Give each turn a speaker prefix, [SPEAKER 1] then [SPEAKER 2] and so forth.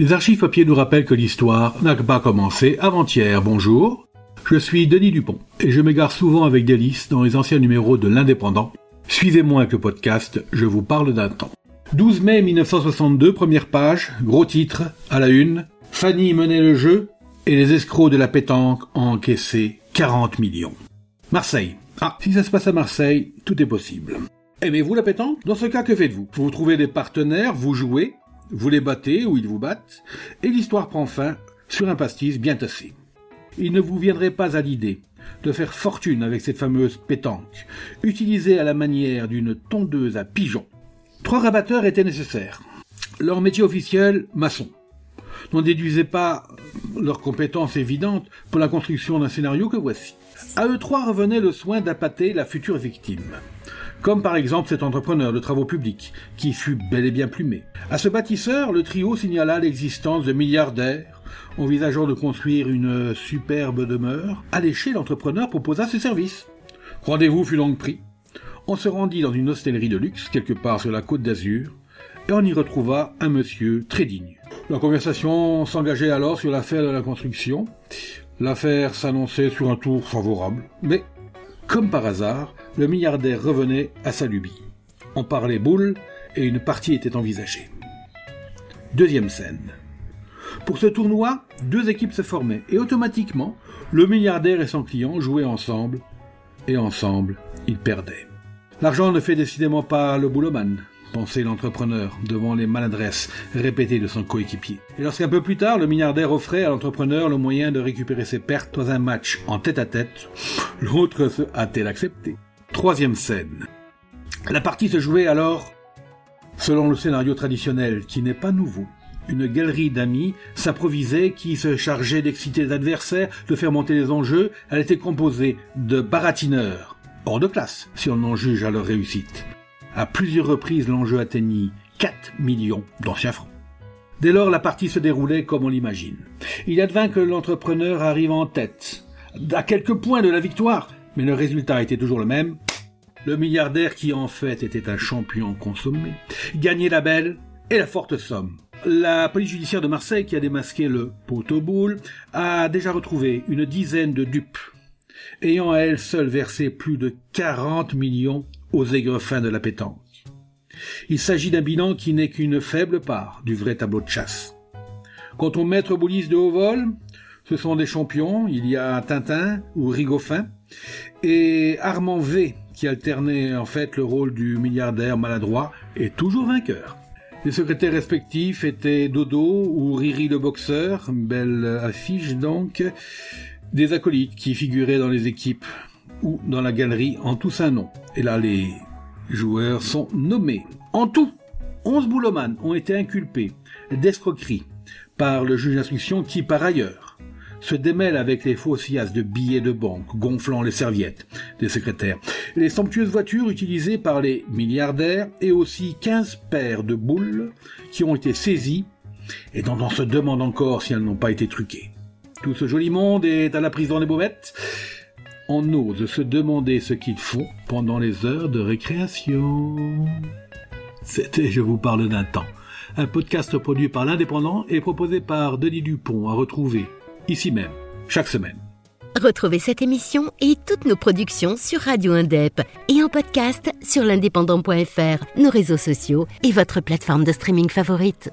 [SPEAKER 1] Les archives papier nous rappellent que l'histoire n'a pas commencé avant-hier. Bonjour. Je suis Denis Dupont et je m'égare souvent avec délice dans les anciens numéros de l'Indépendant. Suivez-moi avec le podcast, je vous parle d'un temps. 12 mai 1962, première page, gros titre, à la une. Fanny menait le jeu et les escrocs de la pétanque ont encaissé 40 millions. Marseille. Ah, si ça se passe à Marseille, tout est possible. Aimez-vous la pétanque? Dans ce cas, que faites-vous? Vous trouvez des partenaires, vous jouez, vous les battez ou ils vous battent, et l'histoire prend fin sur un pastis bien tassé il ne vous viendrait pas à l'idée de faire fortune avec cette fameuse pétanque, utilisée à la manière d'une tondeuse à pigeons. Trois rabatteurs étaient nécessaires. Leur métier officiel, maçon. N'en déduisez pas leurs compétences évidentes pour la construction d'un scénario que voici. À eux trois revenait le soin d'appâter la future victime. Comme par exemple cet entrepreneur de travaux publics, qui fut bel et bien plumé. À ce bâtisseur, le trio signala l'existence de milliardaires, envisageant de construire une superbe demeure, alléché l'entrepreneur proposa ses services. Rendez-vous fut donc pris. On se rendit dans une hostellerie de luxe, quelque part sur la côte d'Azur, et on y retrouva un monsieur très digne. La conversation s'engageait alors sur l'affaire de la construction. L'affaire s'annonçait sur un tour favorable, mais, comme par hasard, le milliardaire revenait à sa lubie. On parlait boule et une partie était envisagée. Deuxième scène. Pour ce tournoi, deux équipes se formaient et automatiquement, le milliardaire et son client jouaient ensemble et ensemble, ils perdaient. L'argent ne fait décidément pas le boulotman, pensait l'entrepreneur devant les maladresses répétées de son coéquipier. Et lorsqu'un peu plus tard, le milliardaire offrait à l'entrepreneur le moyen de récupérer ses pertes dans un match en tête à tête, l'autre se hâtait d'accepter. Troisième scène. La partie se jouait alors selon le scénario traditionnel qui n'est pas nouveau une galerie d'amis s'improvisait qui se chargeait d'exciter les adversaires, de faire monter les enjeux. Elle était composée de baratineurs, hors de classe, si on en juge à leur réussite. À plusieurs reprises, l'enjeu atteignit 4 millions d'anciens francs. Dès lors, la partie se déroulait comme on l'imagine. Il advint que l'entrepreneur arrive en tête, à quelques points de la victoire, mais le résultat était toujours le même. Le milliardaire, qui en fait était un champion consommé, gagnait la belle et la forte somme. La police judiciaire de Marseille, qui a démasqué le pot au boule, a déjà retrouvé une dizaine de dupes, ayant à elle seule versé plus de 40 millions aux aigres fins de la pétanque. Il s'agit d'un bilan qui n'est qu'une faible part du vrai tableau de chasse. Quant aux maîtres boulistes de haut vol, ce sont des champions, il y a Tintin ou Rigaufin, et Armand V, qui alternait en fait le rôle du milliardaire maladroit, et toujours vainqueur. Les secrétaires respectifs étaient Dodo ou Riri le boxeur, belle affiche donc, des acolytes qui figuraient dans les équipes ou dans la galerie en tous un nom. Et là, les joueurs sont nommés. En tout, 11 boulomanes ont été inculpés d'escroquerie par le juge d'instruction qui, par ailleurs, se démêle avec les faux de billets de banque gonflant les serviettes des secrétaires, les somptueuses voitures utilisées par les milliardaires et aussi 15 paires de boules qui ont été saisies et dont on se demande encore si elles n'ont pas été truquées. Tout ce joli monde est à la prison des baumettes. On ose se demander ce qu'ils font pendant les heures de récréation. C'était Je vous parle d'un temps, un podcast produit par l'Indépendant et proposé par Denis Dupont à retrouver ici même, chaque semaine.
[SPEAKER 2] Retrouvez cette émission et toutes nos productions sur Radio Indep et en podcast sur l'indépendant.fr, nos réseaux sociaux et votre plateforme de streaming favorite.